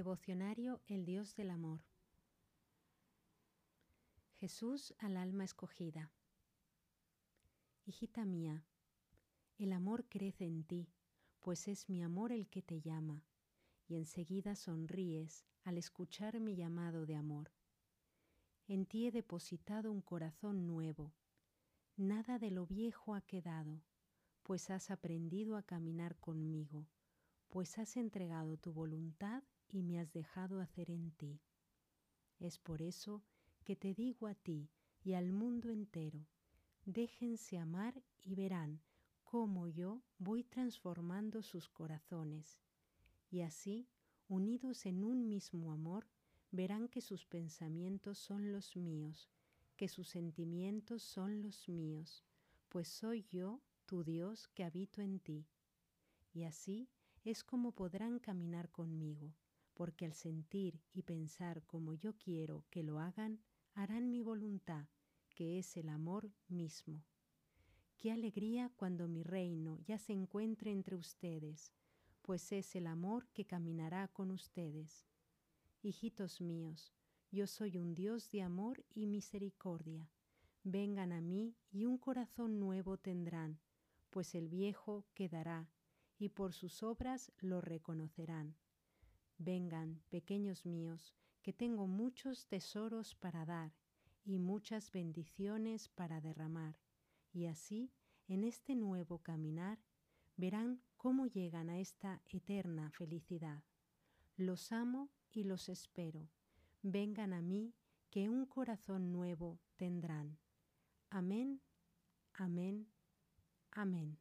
Devocionario El Dios del Amor. Jesús al alma escogida. Hijita mía, el amor crece en ti, pues es mi amor el que te llama, y enseguida sonríes al escuchar mi llamado de amor. En ti he depositado un corazón nuevo, nada de lo viejo ha quedado, pues has aprendido a caminar conmigo, pues has entregado tu voluntad y me has dejado hacer en ti. Es por eso que te digo a ti y al mundo entero, déjense amar y verán cómo yo voy transformando sus corazones. Y así, unidos en un mismo amor, verán que sus pensamientos son los míos, que sus sentimientos son los míos, pues soy yo, tu Dios, que habito en ti. Y así es como podrán caminar conmigo, porque al sentir y pensar como yo quiero que lo hagan, harán mi voluntad, que es el amor mismo. Qué alegría cuando mi reino ya se encuentre entre ustedes, pues es el amor que caminará con ustedes. Hijitos míos, yo soy un Dios de amor y misericordia. Vengan a mí y un corazón nuevo tendrán, pues el viejo quedará, y por sus obras lo reconocerán. Vengan, pequeños míos, que tengo muchos tesoros para dar y muchas bendiciones para derramar, y así, en este nuevo caminar, verán cómo llegan a esta eterna felicidad. Los amo y los espero. Vengan a mí, que un corazón nuevo tendrán. Amén, amén, amén.